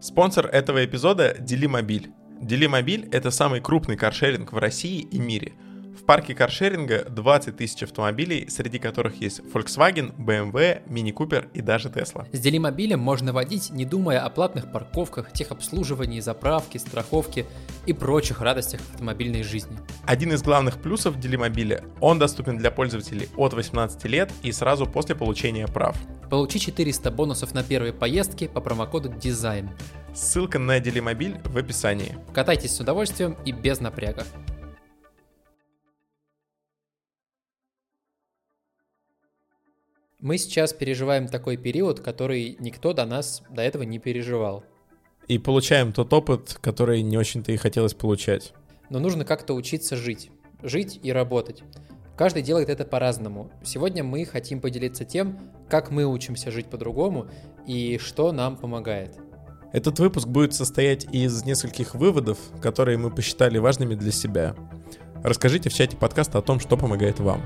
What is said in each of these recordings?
Спонсор этого эпизода – Делимобиль. Делимобиль – это самый крупный каршеринг в России и мире – парке каршеринга 20 тысяч автомобилей, среди которых есть Volkswagen, BMW, Mini Cooper и даже Tesla. С Делимобилем можно водить, не думая о платных парковках, техобслуживании, заправке, страховке и прочих радостях автомобильной жизни. Один из главных плюсов Делимобиля – он доступен для пользователей от 18 лет и сразу после получения прав. Получи 400 бонусов на первые поездки по промокоду DESIGN. Ссылка на Делимобиль в описании. Катайтесь с удовольствием и без напряга. Мы сейчас переживаем такой период, который никто до нас до этого не переживал. И получаем тот опыт, который не очень-то и хотелось получать. Но нужно как-то учиться жить. Жить и работать. Каждый делает это по-разному. Сегодня мы хотим поделиться тем, как мы учимся жить по-другому и что нам помогает. Этот выпуск будет состоять из нескольких выводов, которые мы посчитали важными для себя. Расскажите в чате подкаста о том, что помогает вам.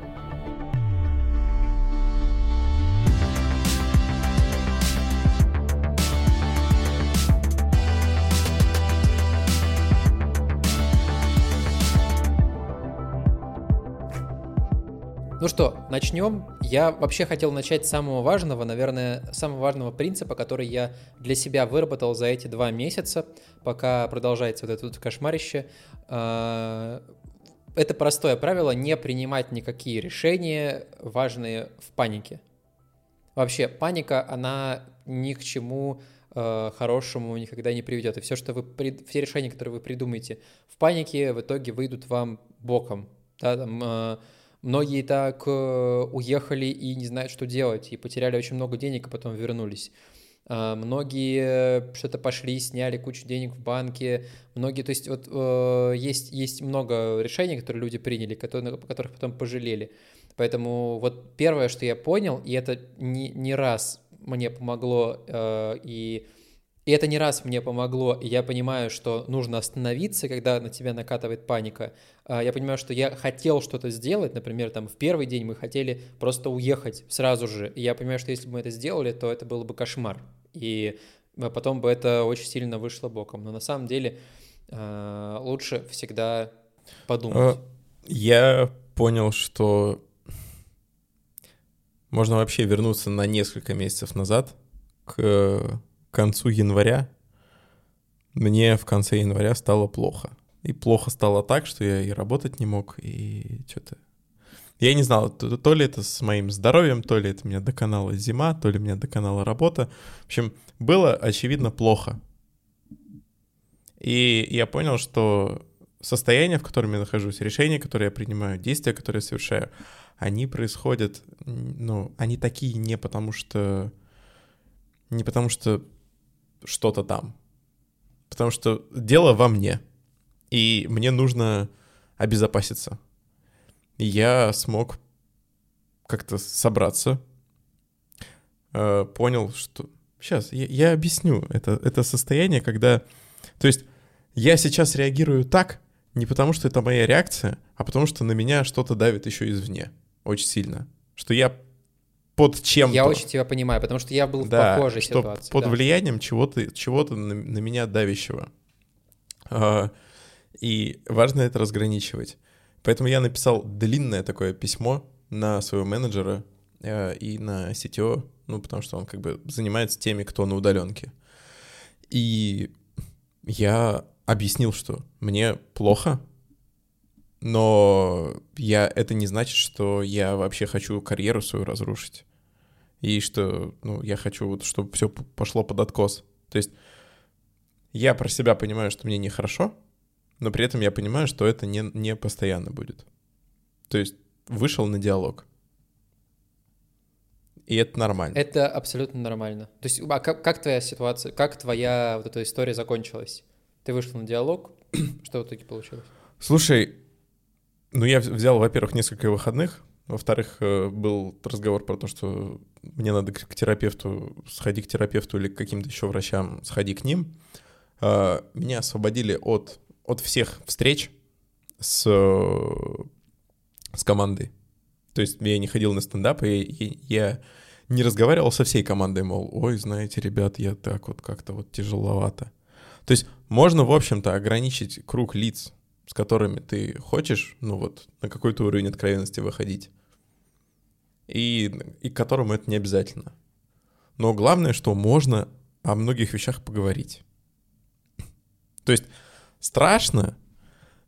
Ну что, начнем. Я вообще хотел начать с самого важного, наверное, самого важного принципа, который я для себя выработал за эти два месяца, пока продолжается вот это вот кошмарище. А, это простое правило не принимать никакие решения, важные в панике. Вообще, паника, она ни к чему э, хорошему никогда не приведет. И все, что вы, все решения, которые вы придумаете в панике, в итоге выйдут вам боком. Да, там, э, Многие так э, уехали и не знают, что делать, и потеряли очень много денег, а потом вернулись. А, многие что-то пошли, сняли кучу денег в банке. Многие, то есть вот э, есть, есть много решений, которые люди приняли, которые, которых потом пожалели. Поэтому вот первое, что я понял, и это не, не раз мне помогло, э, и и это не раз мне помогло, и я понимаю, что нужно остановиться, когда на тебя накатывает паника. А, я понимаю, что я хотел что-то сделать, например, там в первый день мы хотели просто уехать сразу же. И я понимаю, что если бы мы это сделали, то это было бы кошмар. И а, потом бы это очень сильно вышло боком. Но на самом деле а, лучше всегда подумать. Я понял, что можно вообще вернуться на несколько месяцев назад к к концу января мне в конце января стало плохо. И плохо стало так, что я и работать не мог, и что-то... Я не знал, то, то ли это с моим здоровьем, то ли это меня доконала зима, то ли меня доконала работа. В общем, было, очевидно, плохо. И я понял, что состояние, в котором я нахожусь, решения, которые я принимаю, действия, которые я совершаю, они происходят, ну, они такие не потому что... Не потому что что-то там. Потому что дело во мне. И мне нужно обезопаситься. Я смог как-то собраться. Э, понял, что... Сейчас, я, я объясню. Это, это состояние, когда... То есть я сейчас реагирую так, не потому что это моя реакция, а потому что на меня что-то давит еще извне. Очень сильно. Что я под чем-то. Я очень тебя понимаю, потому что я был да, в похожей что ситуации. Под да. влиянием чего-то чего на, на меня давящего. А, и важно это разграничивать. Поэтому я написал длинное такое письмо на своего менеджера а, и на CTO, ну, потому что он как бы занимается теми, кто на удаленке. И я объяснил, что мне плохо, но я, это не значит, что я вообще хочу карьеру свою разрушить и что, ну, я хочу, вот, чтобы все пошло под откос. То есть я про себя понимаю, что мне нехорошо, но при этом я понимаю, что это не, не постоянно будет. То есть вышел на диалог. И это нормально. Это абсолютно нормально. То есть, а как, как твоя ситуация, как твоя вот эта история закончилась? Ты вышел на диалог, что в итоге получилось? Слушай, ну я взял, во-первых, несколько выходных, во-вторых, э, был разговор про то, что мне надо к терапевту, сходи к терапевту или к каким-то еще врачам, сходи к ним. А, меня освободили от, от всех встреч с, с командой. То есть я не ходил на стендап, и я не разговаривал со всей командой, мол, ой, знаете, ребят, я так вот как-то вот тяжеловато. То есть можно, в общем-то, ограничить круг лиц, с которыми ты хочешь, ну вот, на какой-то уровень откровенности выходить, и, и к которому это не обязательно. Но главное, что можно о многих вещах поговорить. То есть страшно,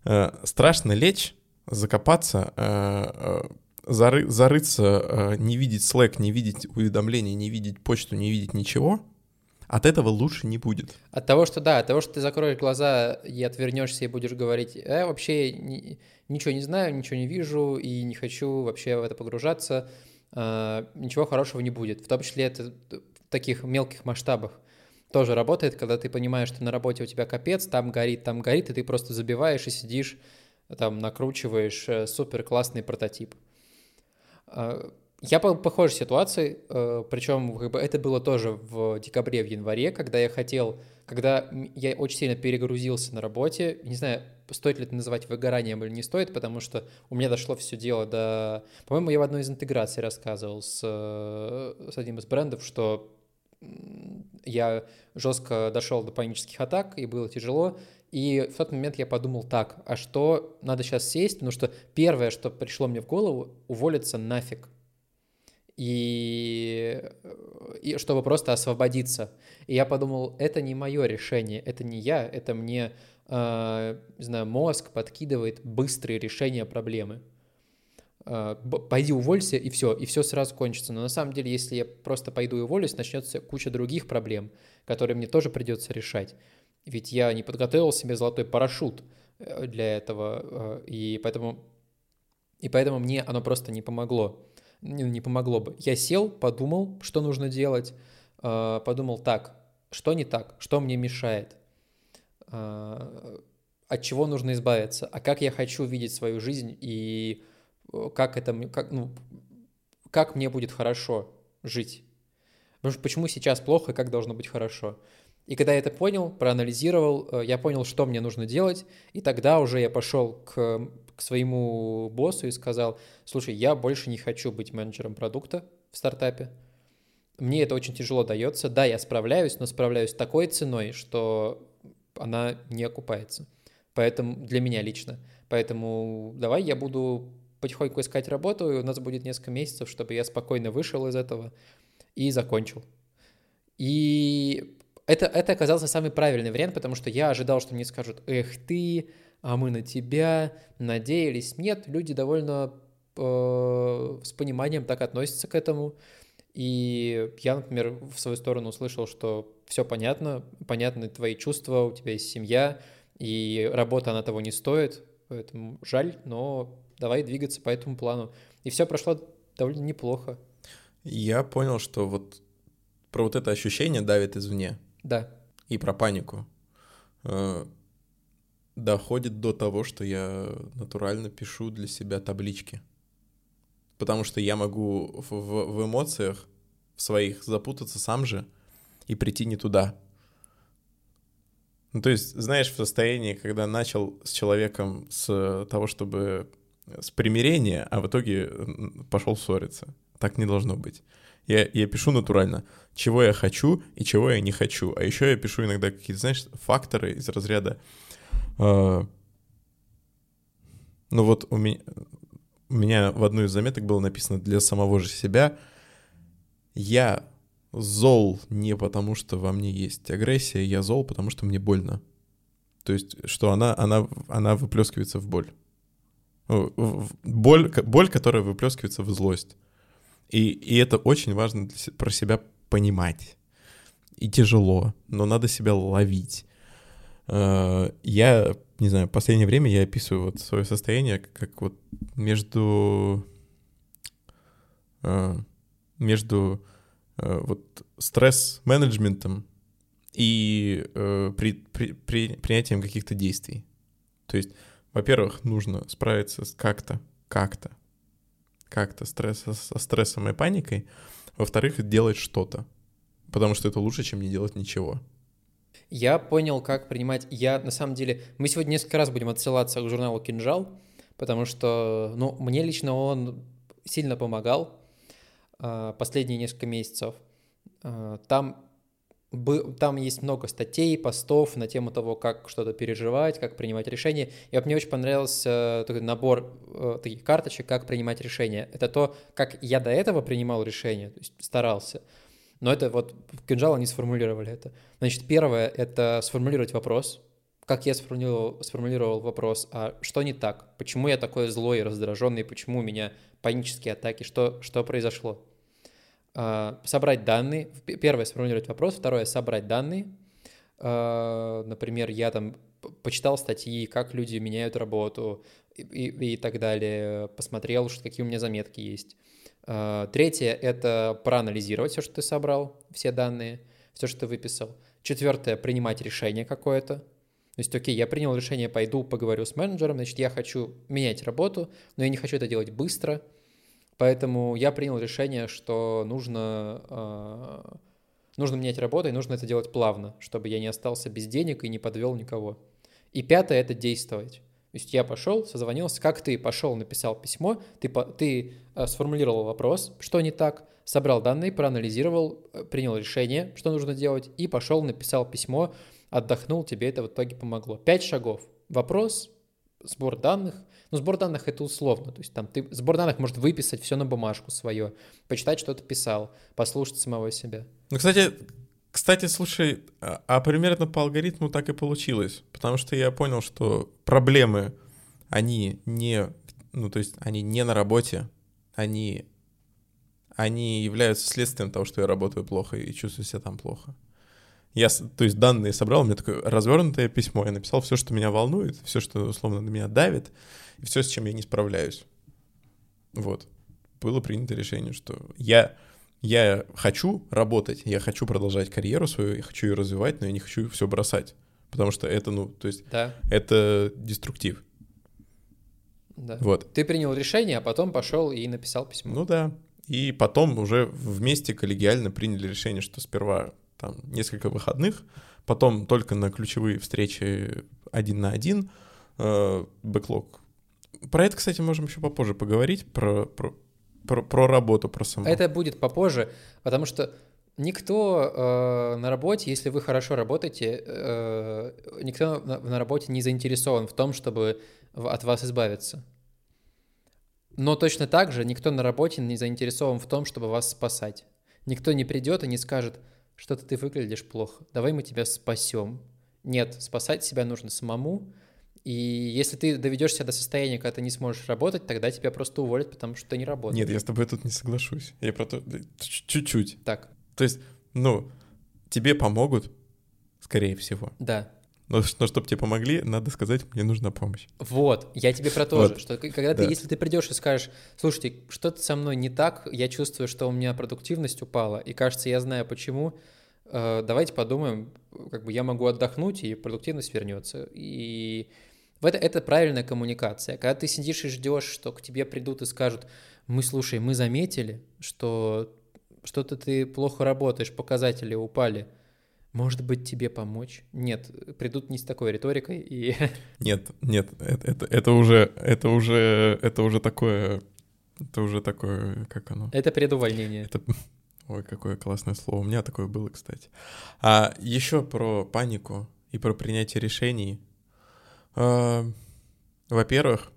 э, страшно лечь, закопаться, э, э, зары, зарыться, э, не видеть Slack, не видеть уведомления, не видеть почту, не видеть ничего, от этого лучше не будет. От того, что да, от того, что ты закроешь глаза и отвернешься и будешь говорить, я вообще ни, ничего не знаю, ничего не вижу и не хочу вообще в это погружаться, э, ничего хорошего не будет. В том числе это в таких мелких масштабах тоже работает, когда ты понимаешь, что на работе у тебя капец, там горит, там горит, и ты просто забиваешь и сидишь, там накручиваешь э, супер классный прототип. Э, я был похожей ситуации, э, причем как бы, это было тоже в декабре, в январе, когда я хотел, когда я очень сильно перегрузился на работе, не знаю, стоит ли это называть выгоранием или не стоит, потому что у меня дошло все дело до... По-моему, я в одной из интеграций рассказывал с, с одним из брендов, что я жестко дошел до панических атак, и было тяжело. И в тот момент я подумал так, а что надо сейчас сесть, потому что первое, что пришло мне в голову, уволиться нафиг. И, и чтобы просто освободиться. И я подумал, это не мое решение, это не я, это мне, не знаю, мозг подкидывает быстрые решения проблемы. А, пойди уволься, и все, и все сразу кончится. Но на самом деле, если я просто пойду и уволюсь, начнется куча других проблем, которые мне тоже придется решать. Ведь я не подготовил себе золотой парашют э, для этого, э, и поэтому, и поэтому мне оно просто не помогло. Не, не помогло бы. Я сел, подумал, что нужно делать, э, подумал так, что не так, что мне мешает, от чего нужно избавиться, а как я хочу видеть свою жизнь и как это, как, ну, как мне будет хорошо жить. Потому что почему сейчас плохо и как должно быть хорошо. И когда я это понял, проанализировал, э, я понял, что мне нужно делать, и тогда уже я пошел к, к своему боссу и сказал, слушай, я больше не хочу быть менеджером продукта в стартапе. Мне это очень тяжело дается. Да, я справляюсь, но справляюсь такой ценой, что она не окупается. Поэтому для меня лично. Поэтому давай я буду потихоньку искать работу, и у нас будет несколько месяцев, чтобы я спокойно вышел из этого и закончил. И это, это оказался самый правильный вариант, потому что я ожидал, что мне скажут, эх ты, а мы на тебя надеялись. Нет, люди довольно э, с пониманием так относятся к этому. И я, например, в свою сторону услышал, что все понятно, понятны твои чувства, у тебя есть семья, и работа, она того не стоит, поэтому жаль, но давай двигаться по этому плану. И все прошло довольно неплохо. Я понял, что вот про вот это ощущение давит извне. Да. И про панику. Э, доходит до того, что я натурально пишу для себя таблички. Потому что я могу в, в, в эмоциях в своих запутаться сам же и прийти не туда. Ну, то есть, знаешь, в состоянии, когда начал с человеком с того, чтобы с примирения, а в итоге пошел ссориться. Так не должно быть. Я, я пишу натурально, чего я хочу и чего я не хочу. А еще я пишу иногда какие-то, знаешь, факторы из разряда... Э, ну вот у меня, у меня в одной из заметок было написано для самого же себя «Я зол не потому, что во мне есть агрессия, я зол, потому что мне больно». То есть, что она, она, она выплескивается в боль. Боль, боль, которая выплескивается в злость. И, и это очень важно для, про себя понимать. И тяжело, но надо себя ловить. Э, я, не знаю, в последнее время я описываю вот свое состояние как вот между э, между э, вот стресс-менеджментом и при, при, при, принятием каких-то действий. То есть во-первых, нужно справиться как-то, как-то, как-то стресс, со стрессом и паникой. Во-вторых, делать что-то, потому что это лучше, чем не делать ничего. Я понял, как принимать... Я, на самом деле... Мы сегодня несколько раз будем отсылаться к журналу «Кинжал», потому что, ну, мне лично он сильно помогал. а, последние несколько месяцев. А, там там есть много статей, постов на тему того, как что-то переживать, как принимать решения. И вот мне очень понравился такой набор э, таких карточек, как принимать решения. Это то, как я до этого принимал решения, то есть старался. Но это вот кинжал они сформулировали это. Значит, первое — это сформулировать вопрос. Как я сформулировал, сформулировал вопрос, а что не так? Почему я такой злой и раздраженный? Почему у меня панические атаки? Что, что произошло? А, собрать данные. Первое — сформулировать вопрос. Второе — собрать данные. А, например, я там почитал статьи, как люди меняют работу и, и, и так далее, посмотрел, что, какие у меня заметки есть. А, третье — это проанализировать все, что ты собрал, все данные, все, что ты выписал. Четвертое — принимать решение какое-то. То есть, окей, я принял решение, пойду поговорю с менеджером, значит, я хочу менять работу, но я не хочу это делать быстро — Поэтому я принял решение, что нужно, э, нужно менять работу и нужно это делать плавно, чтобы я не остался без денег и не подвел никого. И пятое — это действовать. То есть я пошел, созвонился, как ты пошел, написал письмо, ты, ты э, сформулировал вопрос, что не так, собрал данные, проанализировал, э, принял решение, что нужно делать, и пошел, написал письмо, отдохнул, тебе это в итоге помогло. Пять шагов. Вопрос, сбор данных, но сбор данных это условно. То есть там ты сбор данных может выписать все на бумажку свое, почитать, что ты писал, послушать самого себя. Ну, кстати, кстати, слушай, а, а примерно по алгоритму так и получилось, потому что я понял, что проблемы, они не, ну, то есть они не на работе, они, они являются следствием того, что я работаю плохо и чувствую себя там плохо. Я, то есть данные собрал, у меня такое развернутое письмо, я написал все, что меня волнует, все, что условно на меня давит, и все, с чем я не справляюсь. Вот. Было принято решение, что я, я хочу работать, я хочу продолжать карьеру свою, я хочу ее развивать, но я не хочу все бросать. Потому что это, ну, то есть, да. это деструктив. Да. Вот. Ты принял решение, а потом пошел и написал письмо. Ну да. И потом уже вместе коллегиально приняли решение, что сперва там несколько выходных, потом только на ключевые встречи один на один, э, бэклог. Про это, кстати, можем еще попозже поговорить, про, про, про, про работу, про саму. Это будет попозже, потому что никто э, на работе, если вы хорошо работаете, э, никто на, на работе не заинтересован в том, чтобы от вас избавиться. Но точно так же никто на работе не заинтересован в том, чтобы вас спасать. Никто не придет и не скажет, что-то ты выглядишь плохо, давай мы тебя спасем. Нет, спасать себя нужно самому, и если ты доведешь себя до состояния, когда ты не сможешь работать, тогда тебя просто уволят, потому что ты не работаешь. Нет, я с тобой тут не соглашусь. Я про то... Чуть-чуть. Так. То есть, ну, тебе помогут, скорее всего. Да. Но, но чтобы тебе помогли, надо сказать, мне нужна помощь. Вот, я тебе про то же, что когда ты, если ты придешь и скажешь, слушайте, что-то со мной не так, я чувствую, что у меня продуктивность упала, и кажется, я знаю почему, э, давайте подумаем, как бы я могу отдохнуть, и продуктивность вернется. И это, это правильная коммуникация. Когда ты сидишь и ждешь, что к тебе придут и скажут, мы, слушай, мы заметили, что что-то ты плохо работаешь, показатели упали – может быть, тебе помочь? Нет, придут не с такой риторикой и... Нет, нет, это, это, это уже, это уже, это уже такое, это уже такое, как оно? Это предувольнение. Это... Ой, какое классное слово. У меня такое было, кстати. А еще про панику и про принятие решений. А, во-первых,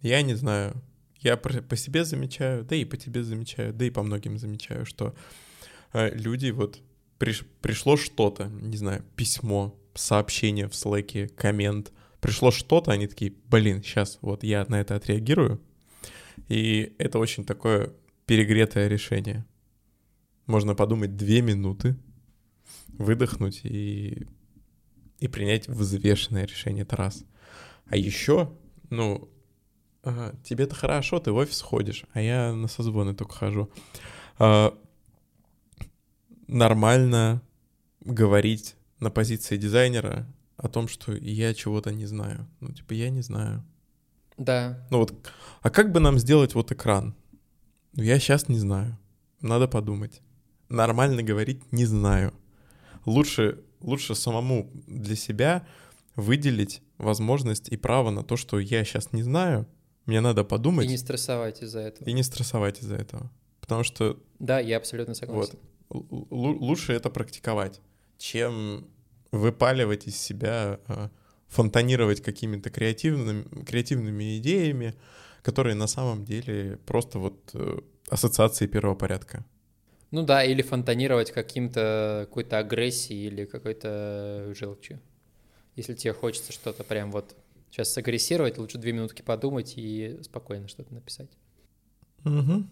я не знаю, я по себе замечаю, да и по тебе замечаю, да и по многим замечаю, что а, люди вот приш, пришло что-то, не знаю, письмо, сообщение в слэке, коммент, пришло что-то, они такие, блин, сейчас вот я на это отреагирую. И это очень такое перегретое решение. Можно подумать две минуты, выдохнуть и, и принять взвешенное решение. Это раз. А еще, ну, тебе-то хорошо, ты в офис ходишь, а я на созвоны только хожу. А, нормально говорить на позиции дизайнера о том, что я чего-то не знаю. Ну, типа, я не знаю. Да. Ну вот, а как бы нам сделать вот экран? Ну, я сейчас не знаю. Надо подумать. Нормально говорить не знаю. Лучше, лучше самому для себя выделить возможность и право на то, что я сейчас не знаю, мне надо подумать. И не стрессовать из-за этого. И не стрессовать из-за этого. Потому что... Да, я абсолютно согласен. Вот, лучше это практиковать, чем выпаливать из себя, а, фонтанировать какими-то креативными, креативными идеями, которые на самом деле просто вот э, ассоциации первого порядка. Ну да, или фонтанировать каким-то какой-то агрессией или какой-то желчью. Если тебе хочется что-то прям вот сейчас сагрессировать, лучше две минутки подумать и спокойно что-то написать. Угу.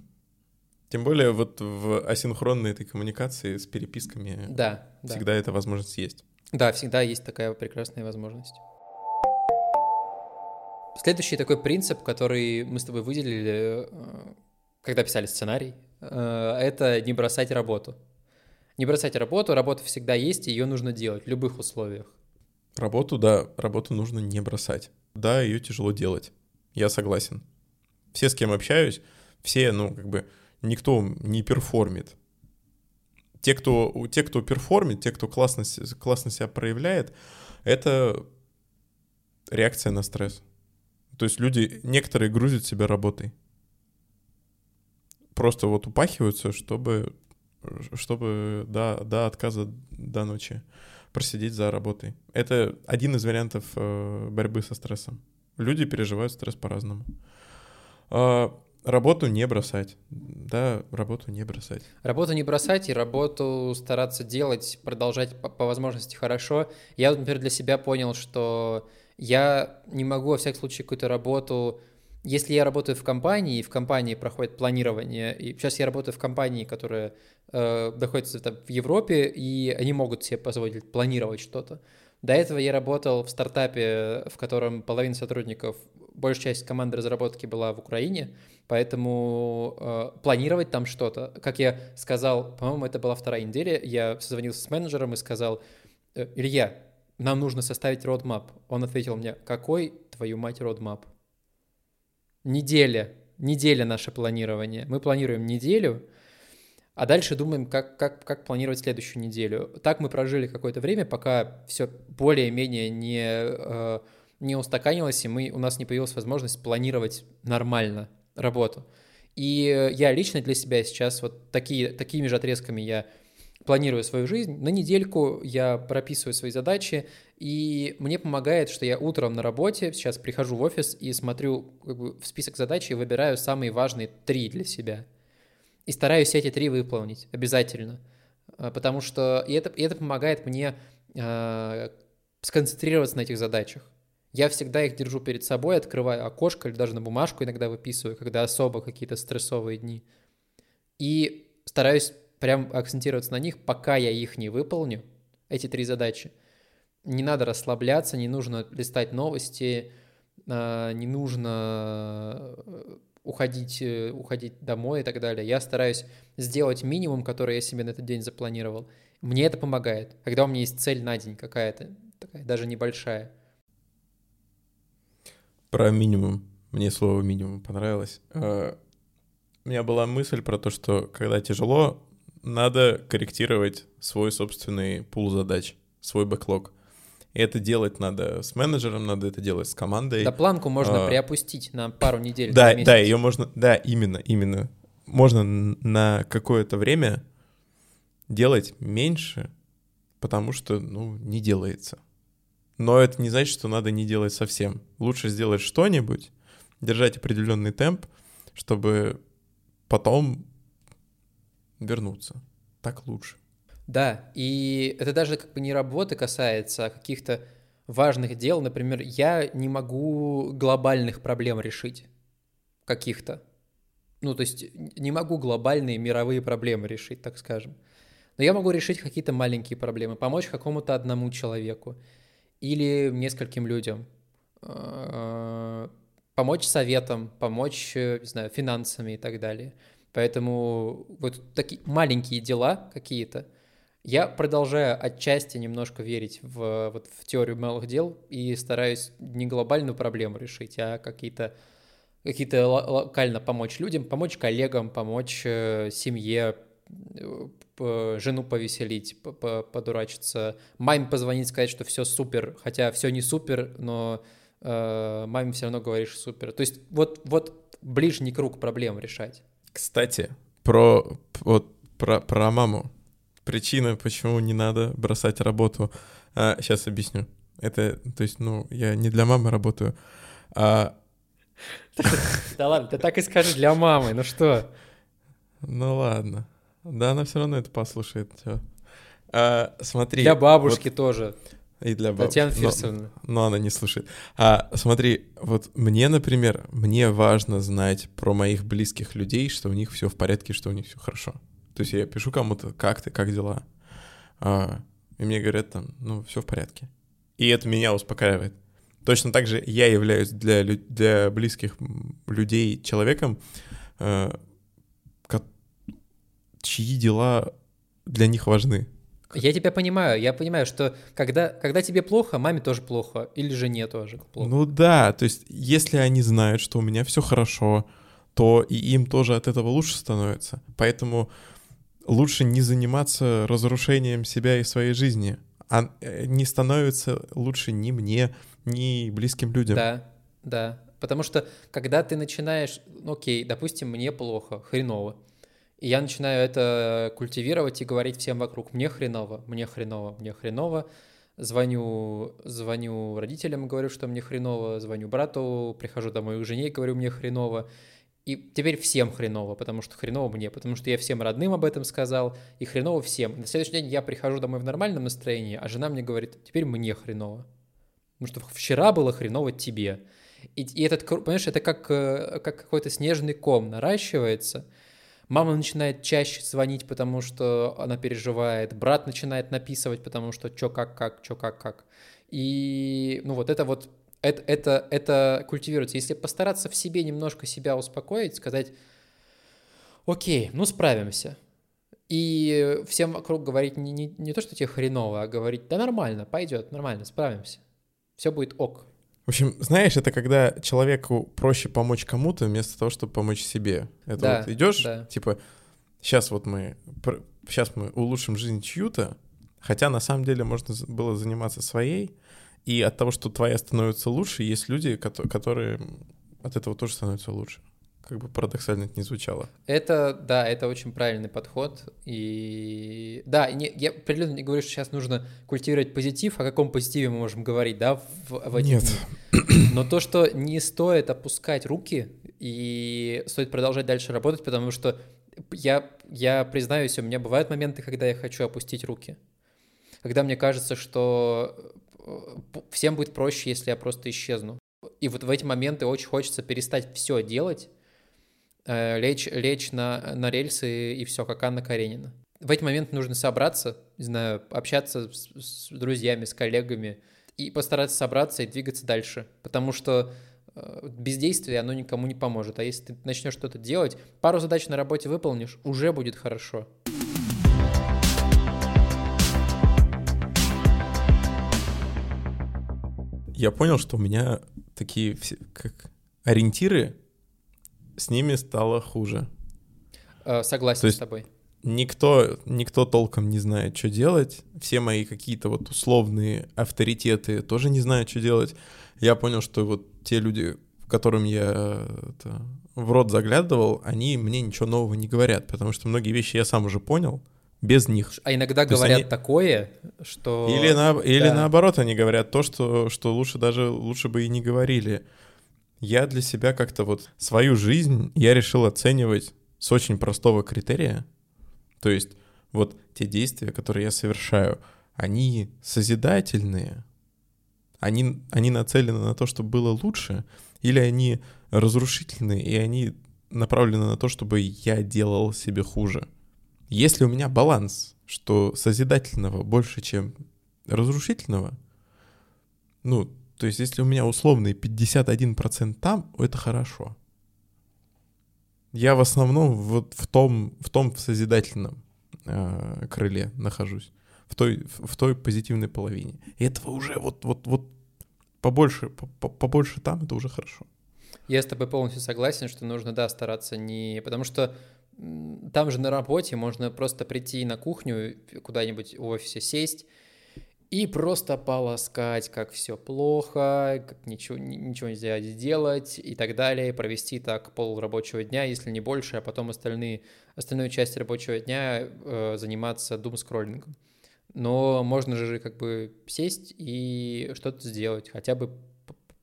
Тем более вот в асинхронной этой коммуникации с переписками да, всегда да. эта возможность есть. Да, всегда есть такая прекрасная возможность. Следующий такой принцип, который мы с тобой выделили, э, когда писали сценарий, э, это не бросать работу. Не бросать работу, работа всегда есть, и ее нужно делать в любых условиях. Работу, да, работу нужно не бросать. Да, ее тяжело делать. Я согласен. Все, с кем общаюсь, все, ну, как бы, никто не перформит. Те, кто, те, кто перформит, те, кто классно, классно себя проявляет, это реакция на стресс. То есть люди, некоторые грузят себя работой. Просто вот упахиваются, чтобы, чтобы до, до отказа до ночи просидеть за работой. Это один из вариантов э, борьбы со стрессом. Люди переживают стресс по-разному. Э, работу не бросать. Да, работу не бросать. Работу не бросать и работу стараться делать, продолжать по, по возможности хорошо. Я, например, для себя понял, что я не могу, во всяком случае, какую-то работу если я работаю в компании, и в компании проходит планирование, и сейчас я работаю в компании, которая э, находится там, в Европе, и они могут себе позволить планировать что-то. До этого я работал в стартапе, в котором половина сотрудников, большая часть команды разработки была в Украине, поэтому э, планировать там что-то, как я сказал, по-моему, это была вторая неделя, я созвонился с менеджером и сказал, «Э, Илья, нам нужно составить родмап. Он ответил мне, какой, твою мать, родмап? неделя, неделя наше планирование. Мы планируем неделю, а дальше думаем, как, как, как планировать следующую неделю. Так мы прожили какое-то время, пока все более-менее не, э, не устаканилось, и мы, у нас не появилась возможность планировать нормально работу. И я лично для себя сейчас вот такие, такими же отрезками я планирую свою жизнь. На недельку я прописываю свои задачи, и мне помогает, что я утром на работе, сейчас прихожу в офис и смотрю как бы, в список задач и выбираю самые важные три для себя. И стараюсь эти три выполнить обязательно. А, потому что и это, и это помогает мне э, сконцентрироваться на этих задачах. Я всегда их держу перед собой, открываю окошко или даже на бумажку иногда выписываю, когда особо какие-то стрессовые дни. И стараюсь прям акцентироваться на них, пока я их не выполню, эти три задачи. Не надо расслабляться, не нужно листать новости, а, не нужно э, уходить, э, уходить домой и так далее. Я стараюсь сделать минимум, который я себе на этот день запланировал. Мне это помогает, когда у меня есть цель на день какая-то, такая даже небольшая. Про минимум. Мне слово минимум понравилось. А, у меня была мысль про то, что когда тяжело, надо корректировать свой собственный пул задач, свой бэклог. И это делать надо с менеджером, надо это делать с командой. Да планку можно а, приопустить на пару недель. Да, да, ее можно, да, именно, именно. Можно на какое-то время делать меньше, потому что, ну, не делается. Но это не значит, что надо не делать совсем. Лучше сделать что-нибудь, держать определенный темп, чтобы потом вернуться. Так лучше. Да, и это даже как бы не работы касается, а каких-то важных дел. Например, я не могу глобальных проблем решить каких-то. Ну, то есть не могу глобальные мировые проблемы решить, так скажем. Но я могу решить какие-то маленькие проблемы, помочь какому-то одному человеку или нескольким людям, а, помочь советам, помочь, э, не знаю, финансами и так далее. Поэтому вот такие маленькие дела какие-то, я продолжаю отчасти немножко верить в, вот, в теорию малых дел и стараюсь не глобальную проблему решить, а какие-то какие-то локально помочь людям, помочь коллегам, помочь э, семье, э, жену повеселить, подурачиться, маме позвонить, сказать, что все супер, хотя все не супер, но э, маме все равно говоришь супер. То есть вот, вот ближний круг проблем решать. Кстати, про, вот, про, про маму. Причина, почему не надо бросать работу. А, сейчас объясню. Это, то есть, ну, я не для мамы работаю, а... Да ладно, ты так и скажи для мамы, ну что? Ну ладно. Да, она все равно это послушает. А, смотри. Для бабушки вот, тоже. И для бабушки. Татьяна Фирсовна. Но, но она не слушает. А смотри, вот мне, например, мне важно знать про моих близких людей, что у них все в порядке, что у них все хорошо. То есть я пишу кому-то, как ты, как дела? А, и мне говорят там, ну, все в порядке. И это меня успокаивает. Точно так же я являюсь для, для близких людей человеком, э, чьи дела для них важны. Я тебя понимаю, я понимаю, что когда, когда тебе плохо, маме тоже плохо, или жене тоже плохо. Ну да, то есть если они знают, что у меня все хорошо, то и им тоже от этого лучше становится. Поэтому лучше не заниматься разрушением себя и своей жизни. А э, не становится лучше ни мне, ни близким людям. Да, да. Потому что когда ты начинаешь, ну, окей, допустим, мне плохо, хреново, и я начинаю это культивировать и говорить всем вокруг, мне хреново, мне хреново, мне хреново, звоню, звоню родителям, говорю, что мне хреново, звоню брату, прихожу домой к жене и говорю, мне хреново, и теперь всем хреново, потому что хреново мне, потому что я всем родным об этом сказал, и хреново всем. На следующий день я прихожу домой в нормальном настроении, а жена мне говорит, теперь мне хреново. Потому что вчера было хреново тебе. И, и этот, понимаешь, это как, э, как какой-то снежный ком наращивается. Мама начинает чаще звонить, потому что она переживает. Брат начинает написывать, потому что чё как как, чё как как. И ну вот это вот это, это, это культивируется. Если постараться в себе немножко себя успокоить, сказать, окей, ну справимся. И всем вокруг говорить не, не, не то, что тебе хреново, а говорить, да нормально, пойдет, нормально, справимся. Все будет ок. В общем, знаешь, это когда человеку проще помочь кому-то вместо того, чтобы помочь себе. Это да, вот идешь, да. типа, сейчас вот мы, сейчас мы улучшим жизнь чью-то, хотя на самом деле можно было заниматься своей, и от того, что твоя становится лучше, есть люди, которые от этого тоже становятся лучше. Как бы парадоксально это не звучало. Это, да, это очень правильный подход. И да, не, я определенно не говорю, что сейчас нужно культивировать позитив. О каком позитиве мы можем говорить, да, в, в эти Нет. дни. Но то, что не стоит опускать руки и стоит продолжать дальше работать, потому что я, я признаюсь, у меня бывают моменты, когда я хочу опустить руки. Когда мне кажется, что всем будет проще, если я просто исчезну. И вот в эти моменты очень хочется перестать все делать, э, лечь, лечь на, на рельсы и все, как Анна Каренина. В эти моменты нужно собраться, не знаю, общаться с, с друзьями, с коллегами и постараться собраться и двигаться дальше. Потому что э, бездействие, оно никому не поможет. А если ты начнешь что-то делать, пару задач на работе выполнишь, уже будет хорошо. Я понял, что у меня такие все, как ориентиры, с ними стало хуже. Э, согласен То есть с тобой. Никто, никто толком не знает, что делать. Все мои какие-то вот условные авторитеты тоже не знают, что делать. Я понял, что вот те люди, которым я это, в рот заглядывал, они мне ничего нового не говорят, потому что многие вещи я сам уже понял без них. А иногда то говорят они... такое, что... Или, на... Или наоборот, они говорят то, что, что лучше даже лучше бы и не говорили. Я для себя как-то вот свою жизнь я решил оценивать с очень простого критерия. То есть вот те действия, которые я совершаю, они созидательные, они, они нацелены на то, чтобы было лучше, или они разрушительные, и они направлены на то, чтобы я делал себе хуже. Если у меня баланс, что созидательного больше, чем разрушительного, ну, то есть если у меня условный 51% там, это хорошо. Я в основном вот в том, в том созидательном э, крыле нахожусь, в той, в той позитивной половине. И этого уже вот, вот, вот побольше, побольше там, это уже хорошо. Я с тобой полностью согласен, что нужно, да, стараться не... Потому что там же на работе можно просто прийти на кухню куда-нибудь в офисе, сесть и просто полоскать, как все плохо, как ничего, ничего нельзя сделать и так далее, провести так пол рабочего дня, если не больше, а потом остальные, остальную часть рабочего дня э, заниматься дум-скроллингом. Но можно же как бы сесть и что-то сделать, хотя бы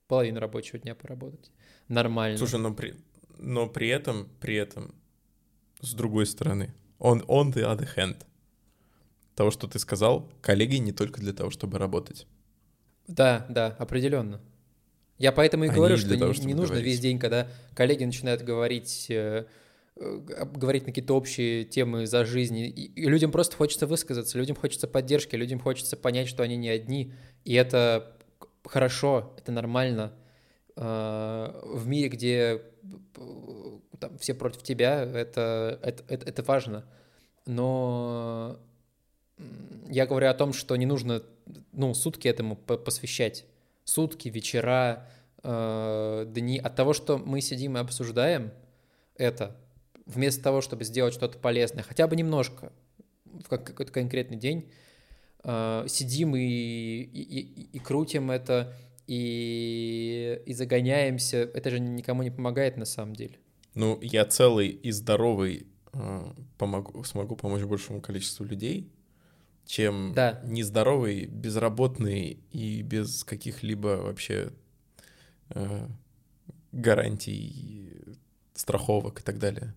половину рабочего дня поработать. Нормально. Слушай, но при, но при этом, при этом, с другой стороны, on, on the other hand, того, что ты сказал, коллеги не только для того, чтобы работать. Да, да, определенно. Я поэтому и Они говорю, что того, не, не нужно говорить. весь день, когда коллеги начинают говорить, э, э, говорить на какие-то общие темы за жизнь, и, и людям просто хочется высказаться, людям хочется поддержки, людям хочется понять, что они не одни, и это хорошо, это нормально. Э, в мире, где там, все против тебя, это, это, это, важно. Но я говорю о том, что не нужно ну, сутки этому посвящать. Сутки, вечера, э, дни. От того, что мы сидим и обсуждаем это, вместо того, чтобы сделать что-то полезное, хотя бы немножко, в какой-то конкретный день, э, сидим и, и, и, и крутим это, и, и загоняемся, это же никому не помогает на самом деле. Ну, я целый и здоровый э, помогу, смогу помочь большему количеству людей, чем да. нездоровый, безработный и без каких-либо вообще э, гарантий, страховок и так далее.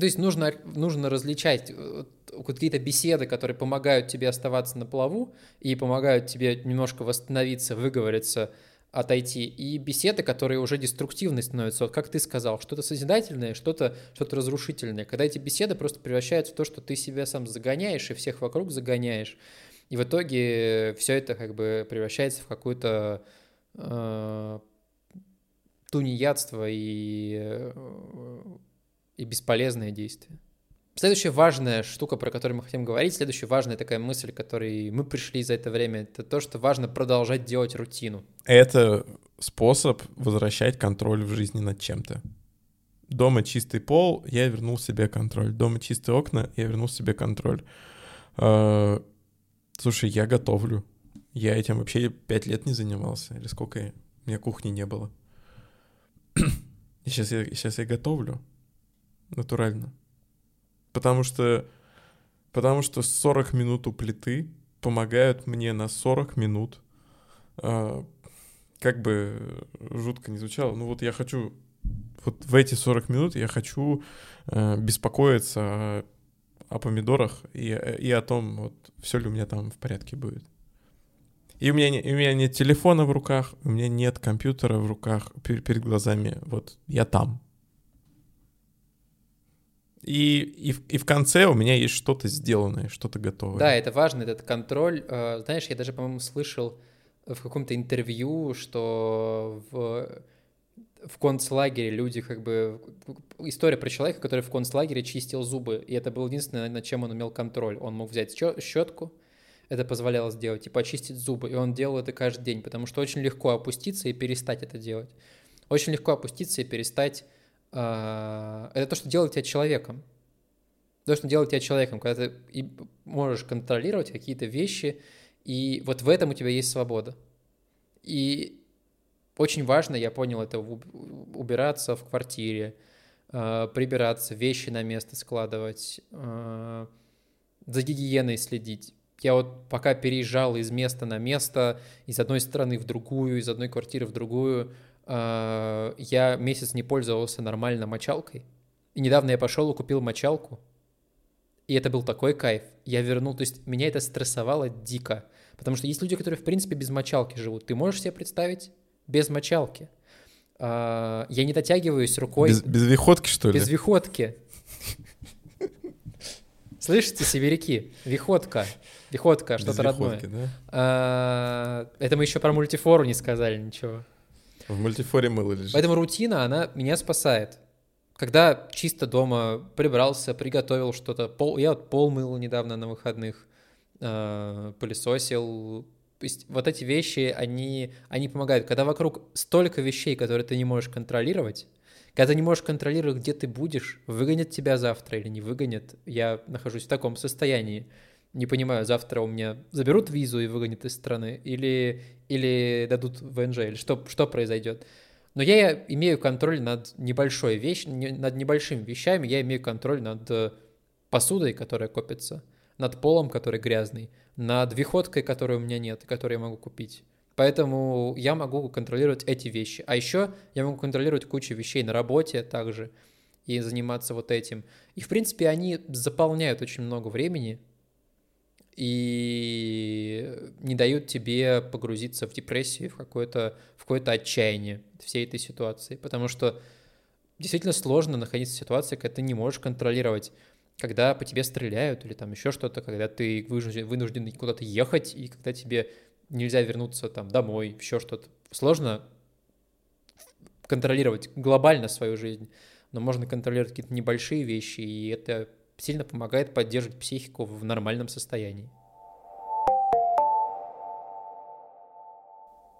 То есть нужно, нужно различать э, какие-то беседы, которые помогают тебе оставаться на плаву и помогают тебе немножко восстановиться, выговориться, отойти, и беседы, которые уже деструктивны становятся. Вот как ты сказал, что-то созидательное, что-то что разрушительное. Когда эти беседы просто превращаются в то, что ты себя сам загоняешь и всех вокруг загоняешь. И в итоге все это как бы превращается в какое-то э, тунеядство и, э, и бесполезное действие. Следующая важная штука, про которую мы хотим говорить, следующая важная такая мысль, которой мы пришли за это время, это то, что важно продолжать делать рутину. Это способ возвращать контроль в жизни над чем-то. Дома чистый пол, я вернул себе контроль. Дома чистые окна, я вернул себе контроль. А, слушай, я готовлю. Я этим вообще пять лет не занимался. Или сколько. У меня кухни не было. Сейчас я, сейчас я готовлю. Натурально. Потому что, потому что 40 минут у плиты помогают мне на 40 минут. Э, как бы жутко не звучало, ну вот я хочу, вот в эти 40 минут я хочу э, беспокоиться о, о помидорах и, и о том, вот все ли у меня там в порядке будет. И у меня, не, у меня нет телефона в руках, у меня нет компьютера в руках перед, перед глазами. Вот я там. И, и, и в конце у меня есть что-то сделанное, что-то готовое. Да, это важно, этот контроль. Э, знаешь, я даже, по-моему, слышал в каком-то интервью, что в, в концлагере люди как бы... История про человека, который в концлагере чистил зубы, и это было единственное, над чем он имел контроль. Он мог взять щетку, это позволяло сделать, и почистить зубы, и он делал это каждый день, потому что очень легко опуститься и перестать это делать. Очень легко опуститься и перестать это то, что делает тебя человеком. То, что делает тебя человеком, когда ты можешь контролировать какие-то вещи, и вот в этом у тебя есть свобода. И очень важно, я понял это, убираться в квартире, а, прибираться, вещи на место складывать, а, за гигиеной следить. Я вот пока переезжал из места на место, из одной страны в другую, из одной квартиры в другую, а, я месяц не пользовался нормально мочалкой. И недавно я пошел и купил мочалку. И это был такой кайф. Я вернул, то есть меня это стрессовало дико. Потому что есть люди, которые, в принципе, без мочалки живут. Ты можешь себе представить? Без мочалки. А, я не дотягиваюсь рукой. Без, без виходки, что ли? Без виходки. Слышите, сибиряки? Виходка. Виходка, что-то родное. Да? А, это мы еще про мультифору не сказали ничего. В мультифоре мыло лежит. Поэтому рутина, она меня спасает. Когда чисто дома прибрался, приготовил что-то, пол, я вот пол мыл недавно на выходных, э, пылесосил. То есть вот эти вещи, они, они помогают. Когда вокруг столько вещей, которые ты не можешь контролировать, когда ты не можешь контролировать, где ты будешь, выгонят тебя завтра или не выгонят, я нахожусь в таком состоянии. Не понимаю, завтра у меня заберут визу и выгонят из страны, или, или дадут ВНЖ, или что, что произойдет. Но я имею контроль над небольшой вещь, над небольшими вещами, я имею контроль над э, посудой, которая копится, над полом, который грязный, над виходкой, которой у меня нет, которую я могу купить. Поэтому я могу контролировать эти вещи. А еще я могу контролировать кучу вещей на работе также и заниматься вот этим. И, в принципе, они заполняют очень много времени, и не дают тебе погрузиться в депрессию, в какое-то в какое-то отчаяние всей этой ситуации. Потому что действительно сложно находиться в ситуации, когда ты не можешь контролировать, когда по тебе стреляют или там еще что-то, когда ты вынужден, вынужден куда-то ехать, и когда тебе нельзя вернуться там домой, еще что-то. Сложно контролировать глобально свою жизнь, но можно контролировать какие-то небольшие вещи, и это сильно помогает поддерживать психику в нормальном состоянии.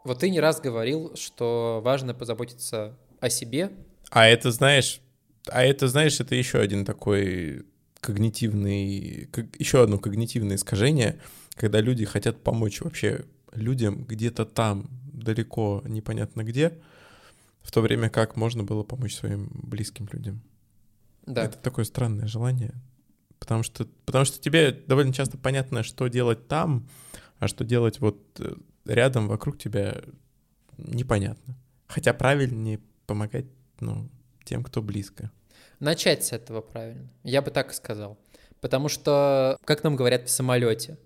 Вот ты не раз говорил, что важно позаботиться о себе. А это, знаешь, а это, знаешь, это еще один такой когнитивный, еще одно когнитивное искажение, когда люди хотят помочь вообще людям где-то там, далеко, непонятно где, в то время как можно было помочь своим близким людям. Да. Это такое странное желание. Потому что, потому что тебе довольно часто понятно, что делать там, а что делать вот э, рядом, вокруг тебя непонятно. Хотя правильнее помогать, ну, тем, кто близко. Начать с этого правильно. Я бы так и сказал. Потому что, как нам говорят в самолете,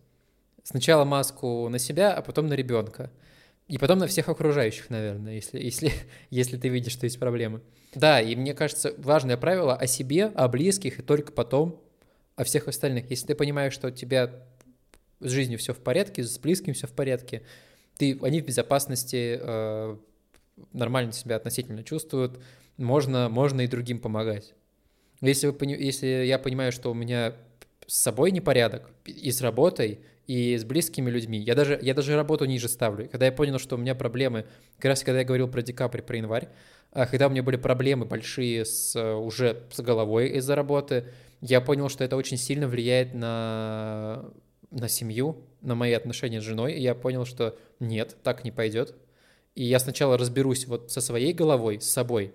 сначала маску на себя, а потом на ребенка. И потом на всех окружающих, наверное, если, если, если ты видишь, что есть проблемы. Да, и мне кажется, важное правило о себе, о близких, и только потом о всех остальных. Если ты понимаешь, что у тебя с жизнью все в порядке, с близким все в порядке, ты, они в безопасности, э, нормально себя относительно чувствуют, можно, можно и другим помогать. Если, вы, если я понимаю, что у меня с собой непорядок, и с работой, и с близкими людьми, я даже, я даже работу ниже ставлю. Когда я понял, что у меня проблемы, как раз когда я говорил про декабрь, про январь, а когда у меня были проблемы большие с, уже с головой из-за работы, я понял, что это очень сильно влияет на, на семью, на мои отношения с женой. И я понял, что нет, так не пойдет. И я сначала разберусь вот со своей головой, с собой,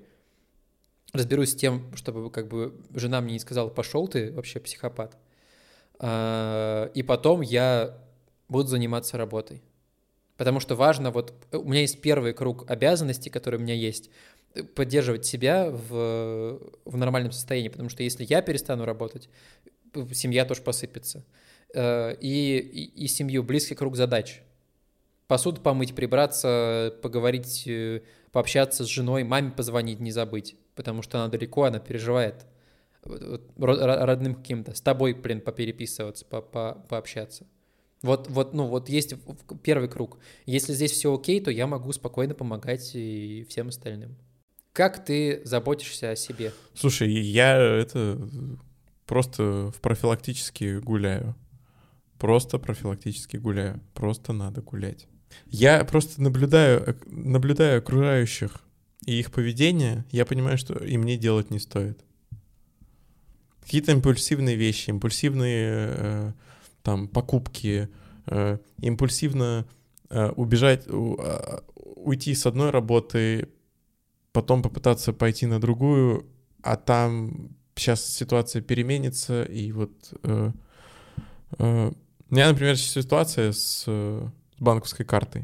разберусь с тем, чтобы как бы жена мне не сказала, пошел ты вообще психопат. А, и потом я буду заниматься работой. Потому что важно, вот у меня есть первый круг обязанностей, которые у меня есть, поддерживать себя в, в нормальном состоянии, потому что если я перестану работать, семья тоже посыпется. Э, и, и, и семью, близкий круг задач. Посуду помыть, прибраться, поговорить, э, пообщаться с женой, маме позвонить, не забыть, потому что она далеко, она переживает родным каким-то, с тобой, блин, попереписываться, по, по, пообщаться. Вот, вот, ну, вот есть первый круг. Если здесь все окей, то я могу спокойно помогать и всем остальным. Как ты заботишься о себе? Слушай, я это просто в профилактически гуляю. Просто профилактически гуляю. Просто надо гулять. Я просто наблюдаю, наблюдаю окружающих и их поведение, я понимаю, что и мне делать не стоит. Какие-то импульсивные вещи, импульсивные э, там покупки, э, импульсивно э, убежать, у, э, уйти с одной работы, потом попытаться пойти на другую, а там сейчас ситуация переменится, и вот... Э, э, у меня, например, ситуация с, э, с банковской картой.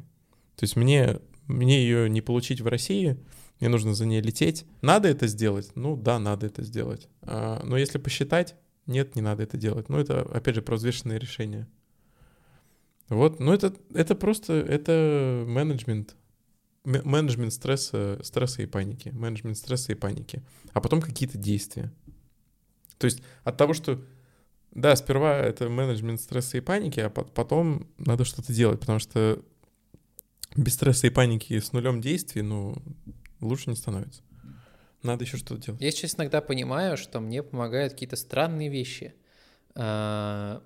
То есть мне, мне ее не получить в России, мне нужно за ней лететь. Надо это сделать? Ну да, надо это сделать. А, но если посчитать, нет, не надо это делать. Ну это, опять же, про решение. Вот, ну это, это просто, это менеджмент менеджмент стресса, стресса и паники, менеджмент стресса и паники, а потом какие-то действия. То есть от того, что, да, сперва это менеджмент стресса и паники, а потом надо что-то делать, потому что без стресса и паники с нулем действий, ну, лучше не становится. Надо еще что-то делать. Я сейчас иногда понимаю, что мне помогают какие-то странные вещи. А,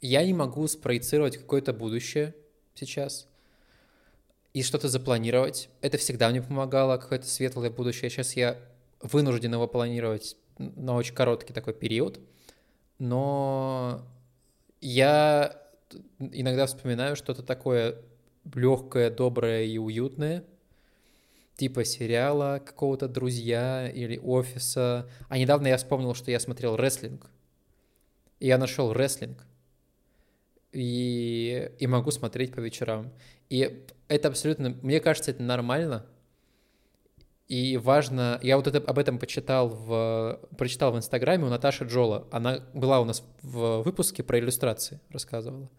я не могу спроецировать какое-то будущее сейчас и что-то запланировать. Это всегда мне помогало, какое-то светлое будущее. Сейчас я вынужден его планировать на очень короткий такой период, но я иногда вспоминаю что-то такое легкое, доброе и уютное, типа сериала какого-то «Друзья» или «Офиса». А недавно я вспомнил, что я смотрел рестлинг. И я нашел рестлинг. И, и могу смотреть по вечерам. И это абсолютно, мне кажется, это нормально. И важно, я вот это, об этом почитал в, прочитал в Инстаграме у Наташи Джола. Она была у нас в выпуске про иллюстрации, рассказывала.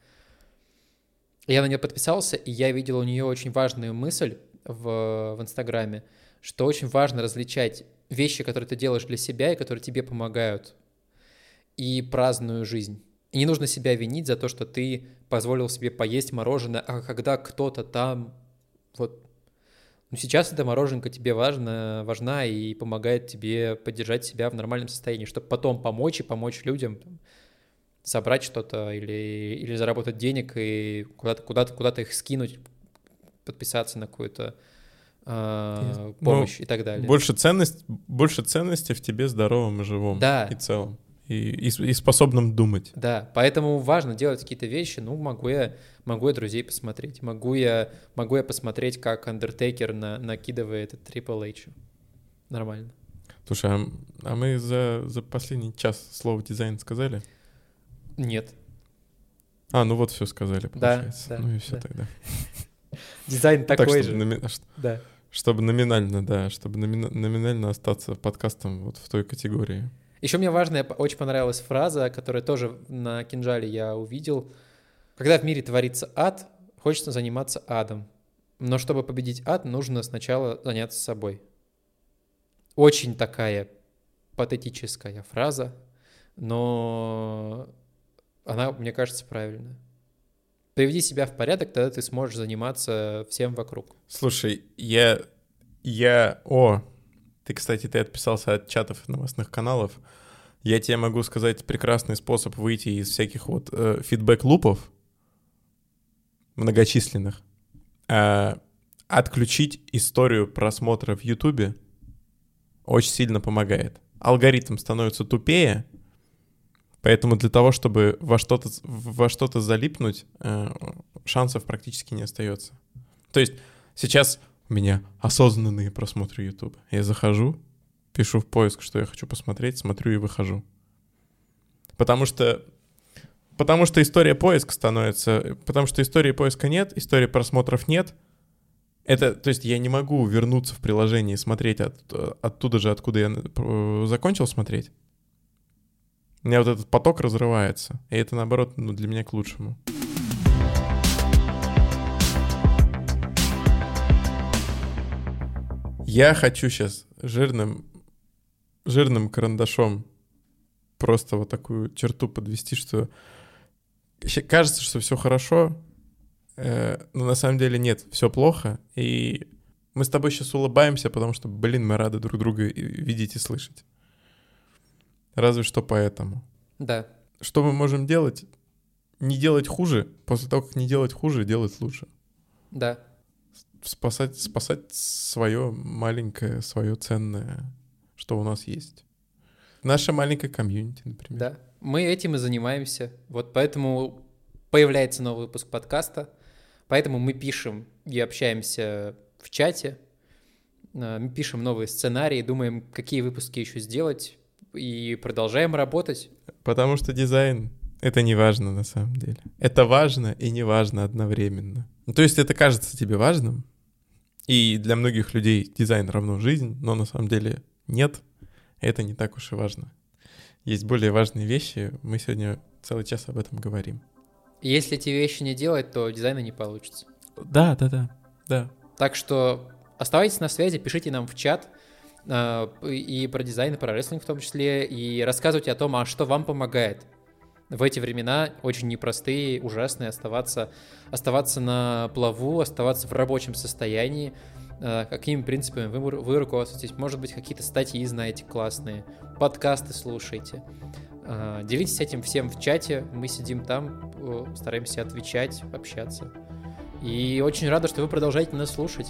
Я на нее подписался, и я видел у нее очень важную мысль в, в Инстаграме, что очень важно различать вещи, которые ты делаешь для себя и которые тебе помогают, и праздную жизнь. И не нужно себя винить за то, что ты позволил себе поесть мороженое, а когда кто-то там вот ну, сейчас эта мороженка тебе важна, важна и помогает тебе поддержать себя в нормальном состоянии, чтобы потом помочь и помочь людям, там, собрать что-то или, или заработать денег и куда-то куда куда их скинуть, подписаться на какую-то э, помощь ну, и так далее. Больше, ценность, больше ценности в тебе здоровом и живом да. и целом. И, и, и способным думать. Да, поэтому важно делать какие-то вещи. Ну, могу я, могу я друзей посмотреть, могу я, могу я посмотреть, как Undertaker на, накидывает Triple H. Нормально. Слушай, а, а мы за, за последний час слово дизайн сказали? Нет. А, ну вот все сказали, получается. Да, да, ну и все да. тогда. Дизайн такой же. Да. Чтобы номинально, да, чтобы номи... номинально остаться подкастом вот в той категории. Еще мне важная, очень понравилась фраза, которая тоже на кинжале я увидел. Когда в мире творится ад, хочется заниматься адом. Но чтобы победить ад, нужно сначала заняться собой. Очень такая патетическая фраза, но она, мне кажется, правильная. Приведи себя в порядок, тогда ты сможешь заниматься всем вокруг. Слушай, я... Я... О, ты, кстати, ты отписался от чатов новостных каналов. Я тебе могу сказать прекрасный способ выйти из всяких вот э, фидбэк-лупов многочисленных. Э, отключить историю просмотра в Ютубе очень сильно помогает. Алгоритм становится тупее, Поэтому для того, чтобы во что-то во что-то залипнуть, э, шансов практически не остается. То есть сейчас меня осознанные просмотры YouTube. Я захожу, пишу в поиск, что я хочу посмотреть, смотрю и выхожу. Потому что потому что история поиска становится, потому что истории поиска нет, истории просмотров нет. Это, то есть я не могу вернуться в приложение и смотреть от, оттуда же, откуда я э, закончил смотреть. У меня вот этот поток разрывается. И это, наоборот, ну, для меня к лучшему. Я хочу сейчас жирным, жирным карандашом просто вот такую черту подвести, что кажется, что все хорошо, э, но на самом деле нет, все плохо, и мы с тобой сейчас улыбаемся, потому что, блин, мы рады друг друга видеть и слышать. Разве что поэтому. Да. Что мы можем делать? Не делать хуже. После того, как не делать хуже, делать лучше. Да. Спасать, спасать свое маленькое, свое ценное, что у нас есть. Наша маленькая комьюнити, например. Да. Мы этим и занимаемся. Вот поэтому появляется новый выпуск подкаста. Поэтому мы пишем и общаемся в чате. Э, мы пишем новые сценарии, думаем, какие выпуски еще сделать и продолжаем работать. Потому что дизайн — это не важно на самом деле. Это важно и не важно одновременно. Ну, то есть это кажется тебе важным, и для многих людей дизайн равно жизнь, но на самом деле нет, это не так уж и важно. Есть более важные вещи, мы сегодня целый час об этом говорим. Если эти вещи не делать, то дизайна не получится. Да, да, да, да. Так что оставайтесь на связи, пишите нам в чат — а, и про дизайн, и про рестлинг в том числе, и рассказывайте о том, а что вам помогает в эти времена очень непростые, ужасные, оставаться, оставаться на плаву, оставаться в рабочем состоянии, а, какими принципами вы, вы руководствуетесь, может быть, какие-то статьи знаете классные, подкасты слушайте. А, делитесь этим всем в чате, мы сидим там, стараемся отвечать, общаться. И очень рада, что вы продолжаете нас слушать.